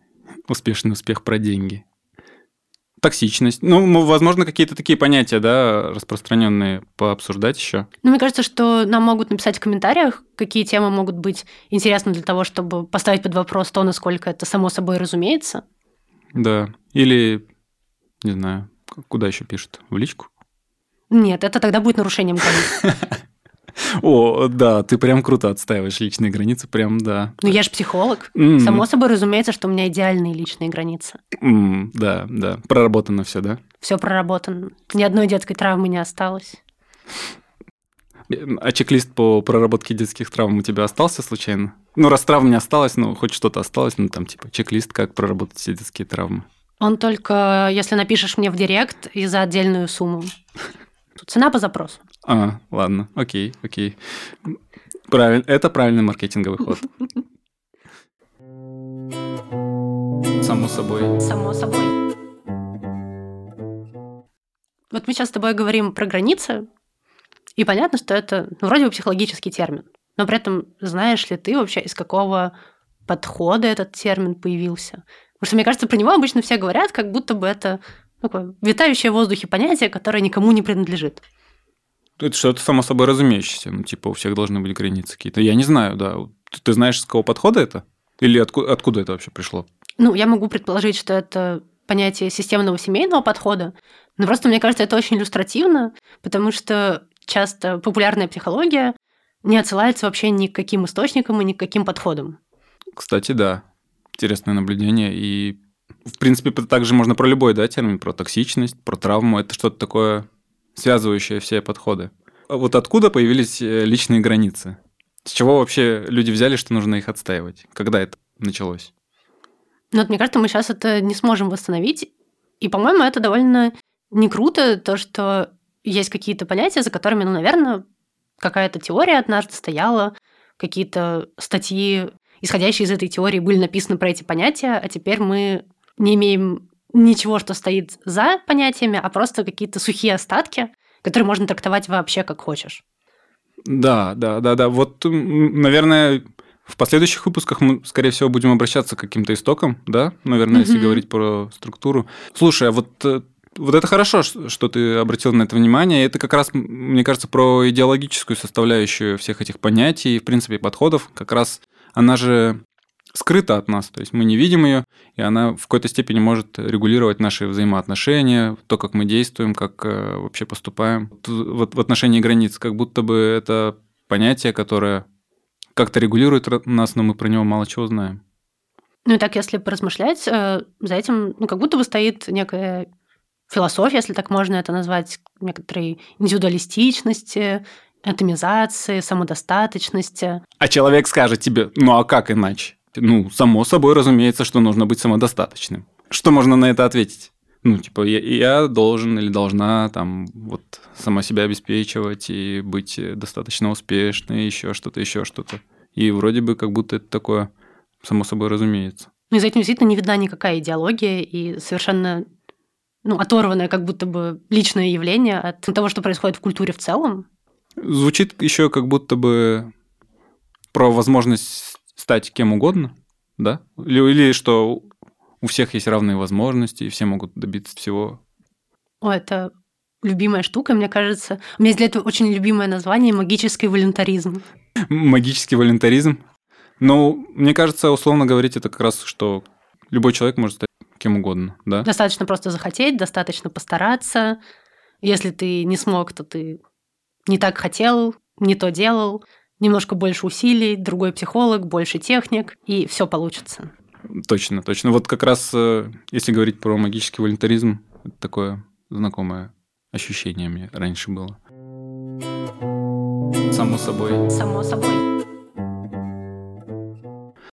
Успешный успех про деньги. Токсичность. Ну, возможно, какие-то такие понятия, да, распространенные пообсуждать еще. Ну, мне кажется, что нам могут написать в комментариях, какие темы могут быть интересны для того, чтобы поставить под вопрос то, насколько это само собой разумеется. Да. Или, не знаю, куда еще пишут? В личку? Нет, это тогда будет нарушением границ. [laughs] О, да, ты прям круто отстаиваешь личные границы, прям да. Ну, я же психолог. Mm. Само собой разумеется, что у меня идеальные личные границы. Mm, да, да. Проработано все, да? Все проработано. Ни одной детской травмы не осталось. А чек-лист по проработке детских травм у тебя остался случайно? Ну, раз травм не осталось, ну, хоть что-то осталось, ну, там, типа, чек-лист, как проработать все детские травмы. Он только, если напишешь мне в директ и за отдельную сумму. Цена по запросу. А, ладно, окей, окей. Правильно, это правильный маркетинговый ход. [laughs] Само собой. Само собой. Вот мы сейчас с тобой говорим про границы, и понятно, что это ну, вроде бы психологический термин. Но при этом знаешь ли ты вообще, из какого подхода этот термин появился? Потому что, мне кажется, про него обычно все говорят, как будто бы это такое витающее в воздухе понятие, которое никому не принадлежит. Это что-то само собой разумеющееся. Ну, типа, у всех должны быть границы какие-то. Я не знаю, да. Ты, ты знаешь, с какого подхода это? Или откуда, откуда это вообще пришло? Ну, я могу предположить, что это понятие системного семейного подхода. Но просто, мне кажется, это очень иллюстративно, потому что часто популярная психология не отсылается вообще ни к каким источникам и ни к каким подходам. Кстати, да. Интересное наблюдение. И, в принципе, также можно про любой да, термин, про токсичность, про травму. Это что-то такое связывающее все подходы. А вот откуда появились э, личные границы? С чего вообще люди взяли, что нужно их отстаивать? Когда это началось? Ну, вот, мне кажется, мы сейчас это не сможем восстановить. И, по-моему, это довольно не круто, то, что есть какие-то понятия, за которыми, ну, наверное, какая-то теория однажды стояла, какие-то статьи, исходящие из этой теории, были написаны про эти понятия, а теперь мы не имеем ничего, что стоит за понятиями, а просто какие-то сухие остатки, которые можно трактовать вообще как хочешь. Да, да, да, да. Вот, наверное, в последующих выпусках мы, скорее всего, будем обращаться к каким-то истокам, да, наверное, mm-hmm. если говорить про структуру. Слушай, а вот э, вот это хорошо, что ты обратил на это внимание. Это как раз, мне кажется, про идеологическую составляющую всех этих понятий, в принципе, подходов. Как раз она же скрыта от нас, то есть мы не видим ее, и она в какой-то степени может регулировать наши взаимоотношения, то, как мы действуем, как э, вообще поступаем. Вот в отношении границ, как будто бы это понятие, которое как-то регулирует нас, но мы про него мало чего знаем. Ну и так, если поразмышлять, э, за этим ну, как будто бы стоит некая философия, если так можно это назвать, некоторой индивидуалистичности, атомизации, самодостаточности. А человек скажет тебе, ну а как иначе? Ну, само собой, разумеется, что нужно быть самодостаточным. Что можно на это ответить? Ну, типа, я, я должен или должна там вот сама себя обеспечивать и быть достаточно успешной, еще что-то, еще что-то. И вроде бы как будто это такое само собой разумеется. Ну, и за этим действительно не видна никакая идеология, и совершенно ну, оторванное как будто бы личное явление от того, что происходит в культуре в целом. Звучит еще как будто бы про возможность стать кем угодно, да? Или, или что у всех есть равные возможности, и все могут добиться всего. О, это любимая штука, мне кажется. У меня есть для этого очень любимое название – магический волюнтаризм. Магический волюнтаризм? Ну, мне кажется, условно говорить, это как раз, что любой человек может стать кем угодно, да? Достаточно просто захотеть, достаточно постараться. Если ты не смог, то ты не так хотел, не то делал, немножко больше усилий, другой психолог, больше техник, и все получится. Точно, точно. Вот как раз, э, если говорить про магический волонтаризм, это такое знакомое ощущение мне раньше было. Само собой. Само собой.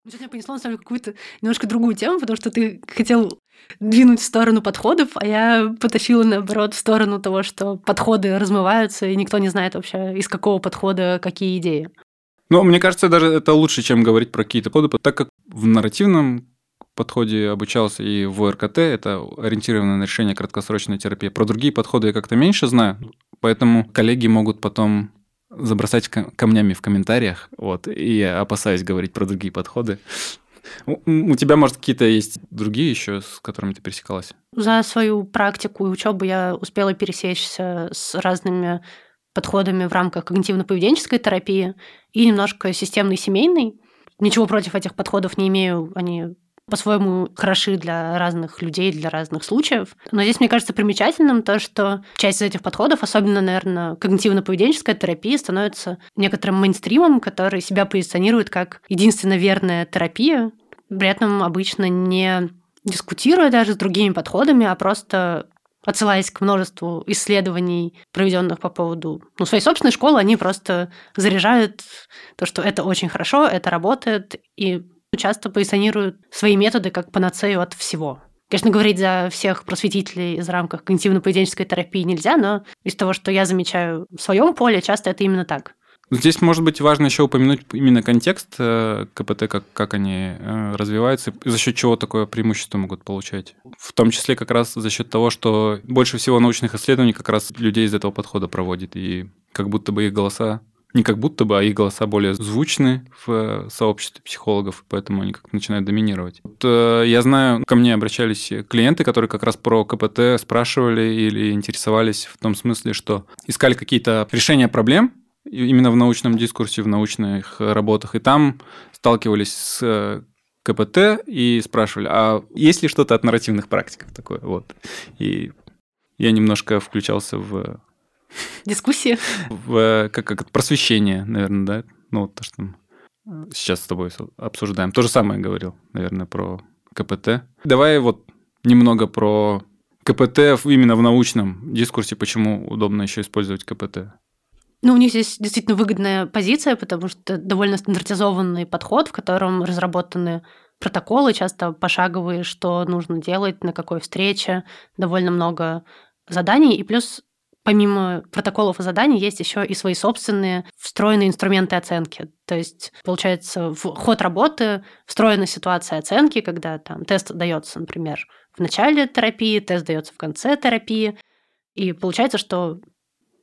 Сейчас я понесла, на самом деле, какую-то немножко другую тему, потому что ты хотел двинуть в сторону подходов, а я потащила, наоборот, в сторону того, что подходы размываются, и никто не знает вообще, из какого подхода какие идеи. Ну, мне кажется, даже это лучше, чем говорить про какие-то подходы, так как в нарративном подходе обучался и в РКТ, это ориентированное на решение краткосрочной терапии. Про другие подходы я как-то меньше знаю, поэтому коллеги могут потом забросать камнями в комментариях, вот, и я опасаюсь говорить про другие подходы. У тебя, может, какие-то есть другие еще, с которыми ты пересекалась? За свою практику и учебу я успела пересечься с разными подходами в рамках когнитивно-поведенческой терапии и немножко системной семейной. Ничего против этих подходов не имею, они по-своему хороши для разных людей, для разных случаев. Но здесь, мне кажется, примечательным то, что часть из этих подходов, особенно, наверное, когнитивно-поведенческая терапия, становится некоторым мейнстримом, который себя позиционирует как единственно верная терапия, при этом обычно не дискутируя даже с другими подходами, а просто отсылаясь к множеству исследований, проведенных по поводу ну, своей собственной школы, они просто заряжают то, что это очень хорошо, это работает, и часто позиционируют свои методы как панацею от всего. Конечно, говорить за всех просветителей из рамках когнитивно-поведенческой терапии нельзя, но из того, что я замечаю в своем поле, часто это именно так. Здесь, может быть, важно еще упомянуть именно контекст э, КПТ, как, как они э, развиваются, за счет чего такое преимущество могут получать. В том числе как раз за счет того, что больше всего научных исследований как раз людей из этого подхода проводит, и как будто бы их голоса не как будто бы, а их голоса более звучны в э, сообществе психологов, поэтому они как-то начинают доминировать. Вот, э, я знаю, ко мне обращались клиенты, которые как раз про КПТ спрашивали или интересовались в том смысле, что искали какие-то решения проблем, именно в научном дискурсе, в научных работах, и там сталкивались с э, КПТ и спрашивали, а есть ли что-то от нарративных практиков такое? Вот. И я немножко включался в... Дискуссии? В э, как, как просвещение, наверное, да? Ну, вот то, что мы сейчас с тобой обсуждаем. То же самое говорил, наверное, про КПТ. Давай вот немного про КПТ именно в научном дискурсе, почему удобно еще использовать КПТ. Ну, у них здесь действительно выгодная позиция, потому что довольно стандартизованный подход, в котором разработаны протоколы, часто пошаговые, что нужно делать, на какой встрече, довольно много заданий. И плюс помимо протоколов и заданий есть еще и свои собственные встроенные инструменты оценки. То есть, получается, в ход работы встроена ситуация оценки, когда там тест дается, например, в начале терапии, тест дается в конце терапии. И получается, что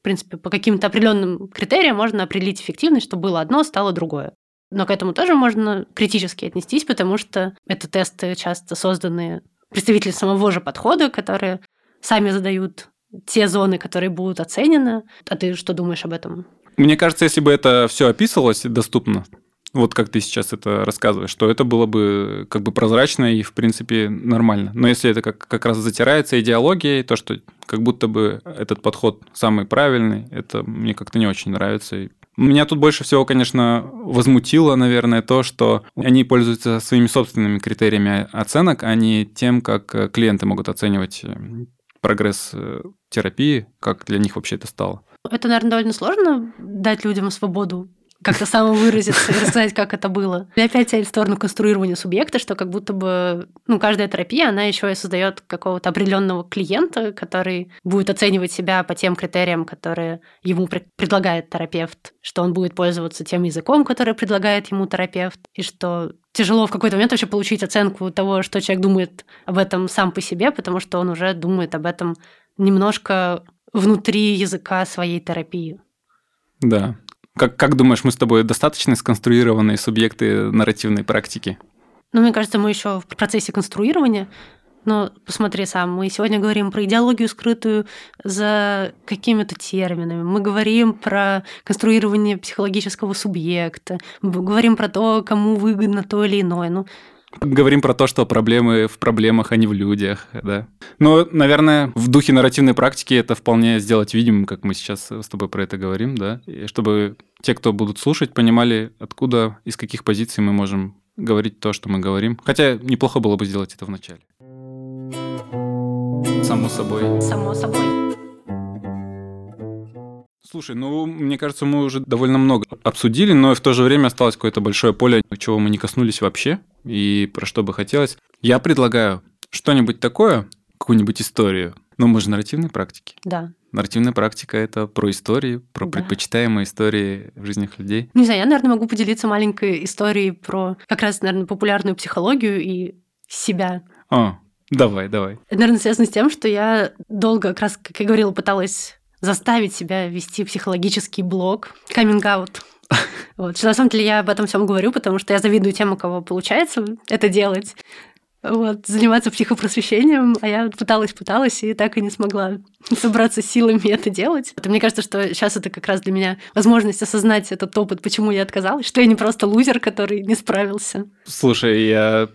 принципе, по каким-то определенным критериям можно определить эффективность, что было одно, стало другое. Но к этому тоже можно критически отнестись, потому что это тесты часто созданы представители самого же подхода, которые сами задают те зоны, которые будут оценены. А ты что думаешь об этом? Мне кажется, если бы это все описывалось доступно, вот как ты сейчас это рассказываешь, что это было бы как бы прозрачно и, в принципе, нормально. Но если это как, как раз затирается идеологией, то, что как будто бы этот подход самый правильный, это мне как-то не очень нравится. Меня тут больше всего, конечно, возмутило, наверное, то, что они пользуются своими собственными критериями оценок, а не тем, как клиенты могут оценивать э, прогресс э, терапии, как для них вообще это стало. Это, наверное, довольно сложно дать людям свободу как-то самовыразиться и рассказать, как это было. И опять тянет в сторону конструирования субъекта, что как будто бы ну, каждая терапия, она еще и создает какого-то определенного клиента, который будет оценивать себя по тем критериям, которые ему предлагает терапевт, что он будет пользоваться тем языком, который предлагает ему терапевт, и что тяжело в какой-то момент вообще получить оценку того, что человек думает об этом сам по себе, потому что он уже думает об этом немножко внутри языка своей терапии. Да, как, как думаешь, мы с тобой достаточно сконструированные субъекты нарративной практики? Ну, мне кажется, мы еще в процессе конструирования. Но посмотри сам, мы сегодня говорим про идеологию, скрытую за какими-то терминами. Мы говорим про конструирование психологического субъекта. Мы говорим про то, кому выгодно то или иное. Ну, Говорим про то, что проблемы в проблемах, а не в людях, да. Но, наверное, в духе нарративной практики это вполне сделать видимым, как мы сейчас с тобой про это говорим, да, и чтобы те, кто будут слушать, понимали, откуда, из каких позиций мы можем говорить то, что мы говорим. Хотя неплохо было бы сделать это вначале. Само собой. Само собой. Слушай, ну, мне кажется, мы уже довольно много обсудили, но в то же время осталось какое-то большое поле, чего мы не коснулись вообще, и про что бы хотелось. Я предлагаю что-нибудь такое, какую-нибудь историю. Ну, мы же нарративной практики. Да. Нарративная практика – это про истории, про да. предпочитаемые истории в жизнях людей. Не знаю, я, наверное, могу поделиться маленькой историей про как раз, наверное, популярную психологию и себя. О, давай, давай. Это, наверное, связано с тем, что я долго, как раз, как я говорила, пыталась заставить себя вести психологический блог, каминг-аут. [laughs] Вот. Что на самом деле я об этом всем говорю, потому что я завидую тем, у кого получается это делать. Вот, заниматься психопросвещением, а я пыталась, пыталась и так и не смогла [laughs] собраться силами это делать. И мне кажется, что сейчас это как раз для меня возможность осознать этот опыт, почему я отказалась, что я не просто лузер, который не справился. Слушай, я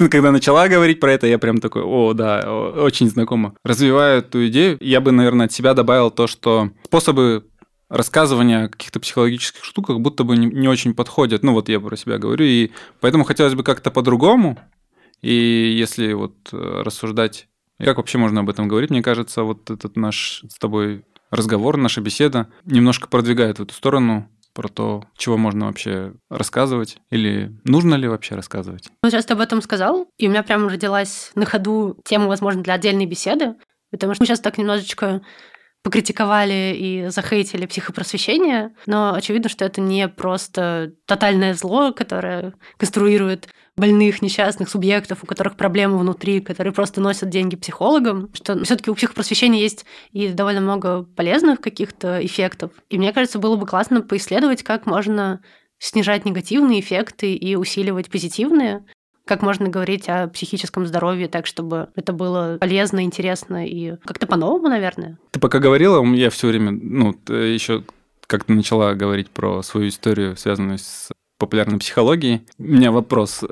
[laughs] когда начала говорить про это, я прям такой, о, да, очень знакомо. Развивая эту идею, я бы, наверное, от себя добавил то, что способы рассказывания о каких-то психологических штуках будто бы не, не очень подходят. Ну, вот я про себя говорю, и поэтому хотелось бы как-то по-другому. И если вот э, рассуждать как вообще можно об этом говорить? Мне кажется, вот этот наш с тобой разговор, наша беседа немножко продвигает в эту сторону про то, чего можно вообще рассказывать или нужно ли вообще рассказывать. Ну, сейчас ты об этом сказал, и у меня прямо родилась на ходу тема, возможно, для отдельной беседы, потому что мы сейчас так немножечко покритиковали и захейтили психопросвещение, но очевидно, что это не просто тотальное зло, которое конструирует больных, несчастных субъектов, у которых проблемы внутри, которые просто носят деньги психологам, что все-таки у психопросвещения есть и довольно много полезных каких-то эффектов. И мне кажется, было бы классно поисследовать, как можно снижать негативные эффекты и усиливать позитивные как можно говорить о психическом здоровье так, чтобы это было полезно, интересно и как-то по-новому, наверное. Ты пока говорила, я все время, ну, еще как ты начала говорить про свою историю, связанную с популярной психологией. У меня вопрос.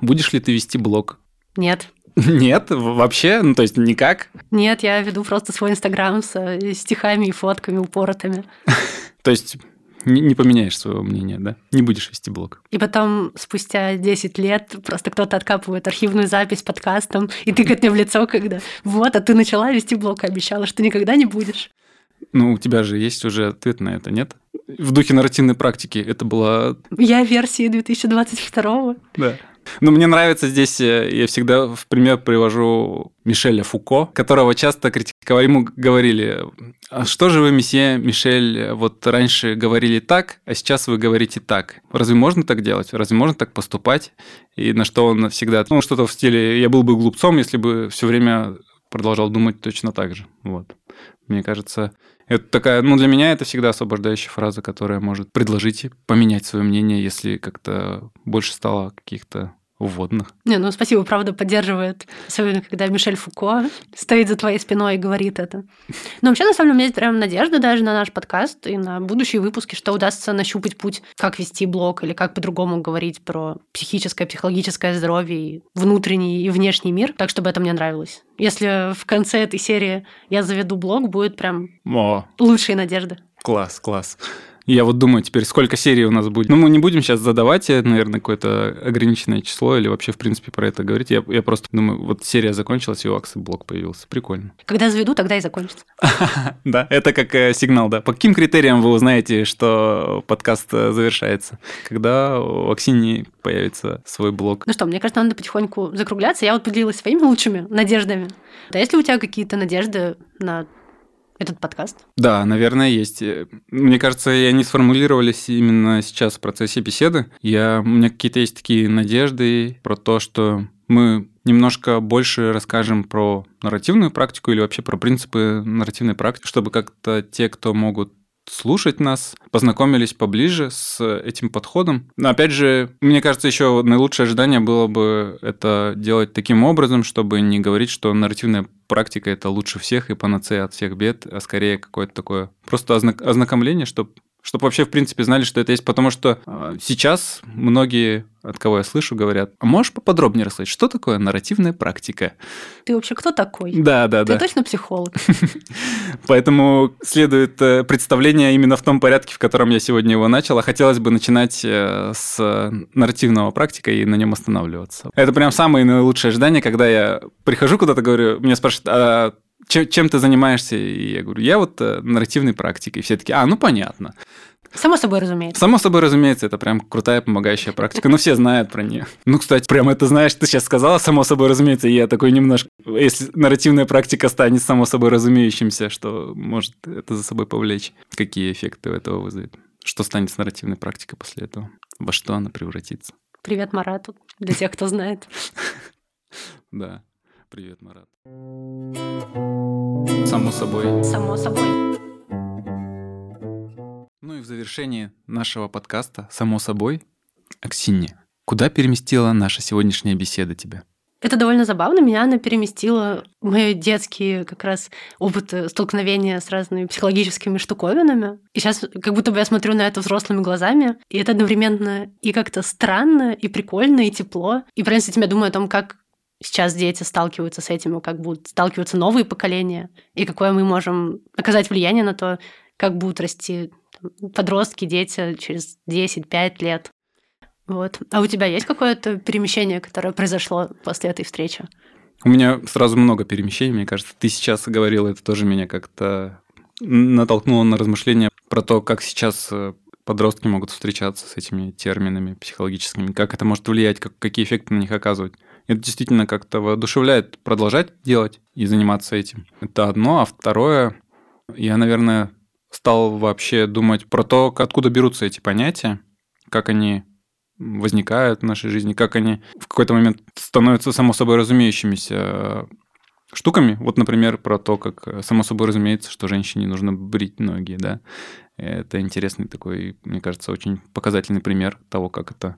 Будешь ли ты вести блог? Нет. [laughs] Нет, вообще, ну то есть никак? Нет, я веду просто свой инстаграм с стихами и фотками упоротыми. [laughs] То есть не, поменяешь своего мнения, да? Не будешь вести блог. И потом, спустя 10 лет, просто кто-то откапывает архивную запись подкастом и тыкает мне в лицо, когда вот, а ты начала вести блог, обещала, что никогда не будешь. Ну, у тебя же есть уже ответ на это, нет? В духе нарративной практики это была... Я версии 2022 Да. Но мне нравится здесь, э, я всегда в пример привожу Мишеля Фуко, которого часто критиковали, ему говорили, а что же вы, месье Мишель, вот раньше говорили так, а сейчас вы говорите так. Разве можно так делать? Разве можно так поступать? И на что он всегда, ну, что-то в стиле «я был бы глупцом, если бы все время продолжал думать точно так же». Вот. Мне кажется, это такая, ну, для меня это всегда освобождающая фраза, которая может предложить поменять свое мнение, если как-то больше стало каких-то вводных. Не, ну спасибо, правда, поддерживает. Особенно, когда Мишель Фуко стоит за твоей спиной и говорит это. Но вообще, на самом деле, у меня есть прям надежда даже на наш подкаст и на будущие выпуски, что удастся нащупать путь, как вести блог или как по-другому говорить про психическое, психологическое здоровье, и внутренний и внешний мир, так, чтобы это мне нравилось. Если в конце этой серии я заведу блог, будет прям О. лучшие надежды. Класс, класс. Я вот думаю теперь, сколько серий у нас будет. Ну, мы не будем сейчас задавать, э, наверное, какое-то ограниченное число или вообще, в принципе, про это говорить. Я, я просто думаю, вот серия закончилась, и у Аксы блок появился. Прикольно. Когда заведу, тогда и закончится. [laughs] Да, это как э, сигнал, да. По каким критериям вы узнаете, что подкаст э, завершается? Когда у Аксини появится свой блог? Ну что, мне кажется, надо потихоньку закругляться. Я вот поделилась своими лучшими надеждами. Да, если у тебя какие-то надежды на этот подкаст? Да, наверное, есть. Мне кажется, и они сформулировались именно сейчас в процессе беседы. Я, у меня какие-то есть такие надежды про то, что мы немножко больше расскажем про нарративную практику или вообще про принципы нарративной практики, чтобы как-то те, кто могут слушать нас, познакомились поближе с этим подходом. Но опять же, мне кажется, еще наилучшее ожидание было бы это делать таким образом, чтобы не говорить, что нарративная практика это лучше всех и панацея от всех бед, а скорее какое-то такое просто ознакомление, чтобы чтобы вообще, в принципе, знали, что это есть. Потому что э, сейчас многие, от кого я слышу, говорят, а можешь поподробнее рассказать, что такое нарративная практика? Ты вообще кто такой? Да, да, Ты да. Ты точно психолог? [laughs] Поэтому следует э, представление именно в том порядке, в котором я сегодня его начал. А хотелось бы начинать э, с нарративного практика и на нем останавливаться. Это прям самое наилучшее ожидание, когда я прихожу куда-то, говорю, меня спрашивают, а чем, чем ты занимаешься? И я говорю, я вот э, нарративной практикой. Все таки а, ну понятно. Само собой разумеется. Само собой разумеется, это прям крутая помогающая практика. Ну, все знают про нее. Ну, кстати, прям это знаешь, ты сейчас сказала, само собой разумеется, и я такой немножко... Если нарративная практика станет само собой разумеющимся, что может это за собой повлечь? Какие эффекты у этого вызовет? Что станет с нарративной практикой после этого? Во что она превратится? Привет Марату, для тех, кто знает. [laughs] Да. Привет, Марат. Само собой. Само собой. Ну и в завершении нашего подкаста, само собой, Аксинья, куда переместила наша сегодняшняя беседа тебя? Это довольно забавно. Меня она переместила мои детские как раз опыты столкновения с разными психологическими штуковинами. И сейчас как будто бы я смотрю на это взрослыми глазами. И это одновременно и как-то странно, и прикольно, и тепло. И, в принципе, я думаю о том, как сейчас дети сталкиваются с этим, как будут сталкиваться новые поколения, и какое мы можем оказать влияние на то, как будут расти подростки, дети через 10-5 лет. Вот. А у тебя есть какое-то перемещение, которое произошло после этой встречи? У меня сразу много перемещений, мне кажется. Ты сейчас говорил, это тоже меня как-то натолкнуло на размышления про то, как сейчас э, подростки могут встречаться с этими терминами психологическими, как это может влиять, как, какие эффекты на них оказывать. Это действительно как-то воодушевляет продолжать делать и заниматься этим. Это одно. А второе, я, наверное, стал вообще думать про то, откуда берутся эти понятия, как они возникают в нашей жизни, как они в какой-то момент становятся само собой разумеющимися э, штуками. Вот, например, про то, как э, само собой разумеется, что женщине нужно брить ноги, да. Это интересный такой, мне кажется, очень показательный пример того, как это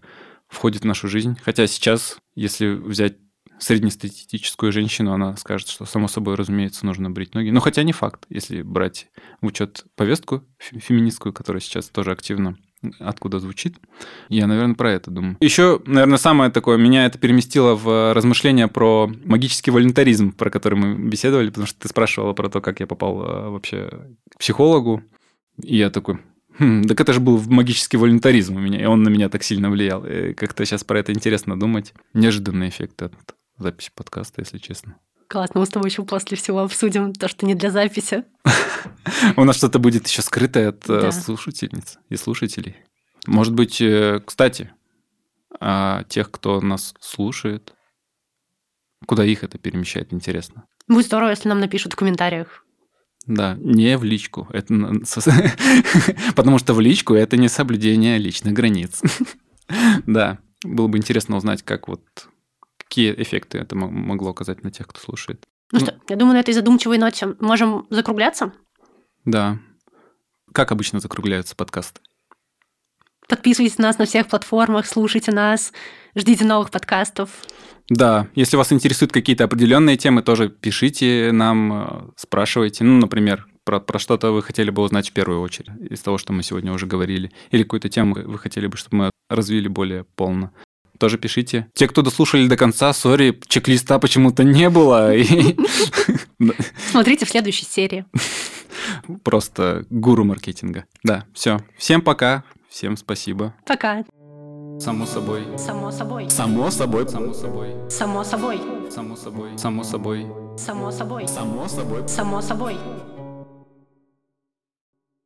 входит в нашу жизнь. Хотя сейчас, если взять среднестатистическую женщину, она скажет, что само собой, разумеется, нужно брить ноги. Но хотя не факт, если брать в учет повестку феминистскую, которая сейчас тоже активно откуда звучит. Я, наверное, про это думаю. Еще, наверное, самое такое, меня это переместило в размышления про магический волонтаризм, про который мы беседовали, потому что ты спрашивала про то, как я попал э, вообще к психологу. И я такой, хм, так это же был магический волонтаризм у меня, и он на меня так сильно влиял. Как-то сейчас про это интересно думать. Неожиданный эффект от записи подкаста, если честно. Классно, мы с тобой еще после всего обсудим то, что не для записи. [laughs] У нас что-то будет еще скрытое от э, слушательниц и слушателей. Может быть, э, кстати, а тех, кто нас слушает, куда их это перемещает, интересно. Будет здорово, если нам напишут в комментариях. Да, не в личку. Это... [laughs] Потому что в личку это не соблюдение личных границ. [laughs] Да, было бы интересно узнать, как вот какие эффекты это могло оказать на тех, кто слушает. Ну, ну что, я думаю, на этой задумчивой ноте можем закругляться? Да. Как обычно закругляются подкасты? Подписывайтесь на нас на всех платформах, слушайте нас, ждите новых подкастов. Да, если вас интересуют какие-то определенные темы, тоже пишите нам, э, спрашивайте. Ну, например, про, про что-то вы хотели бы узнать в первую очередь из того, что мы сегодня уже говорили. Или какую-то тему вы хотели бы, чтобы мы развили более полно тоже пишите. Те, кто дослушали до конца, сори, чек-листа почему-то не было. [laughs] Смотрите в следующей серии. Просто гуру маркетинга. Да, все. Всем пока. Всем спасибо. Пока. Само собой. Само собой. Само собой. Само собой. Само собой. Само собой. Само собой. Само собой. Само собой. Само собой.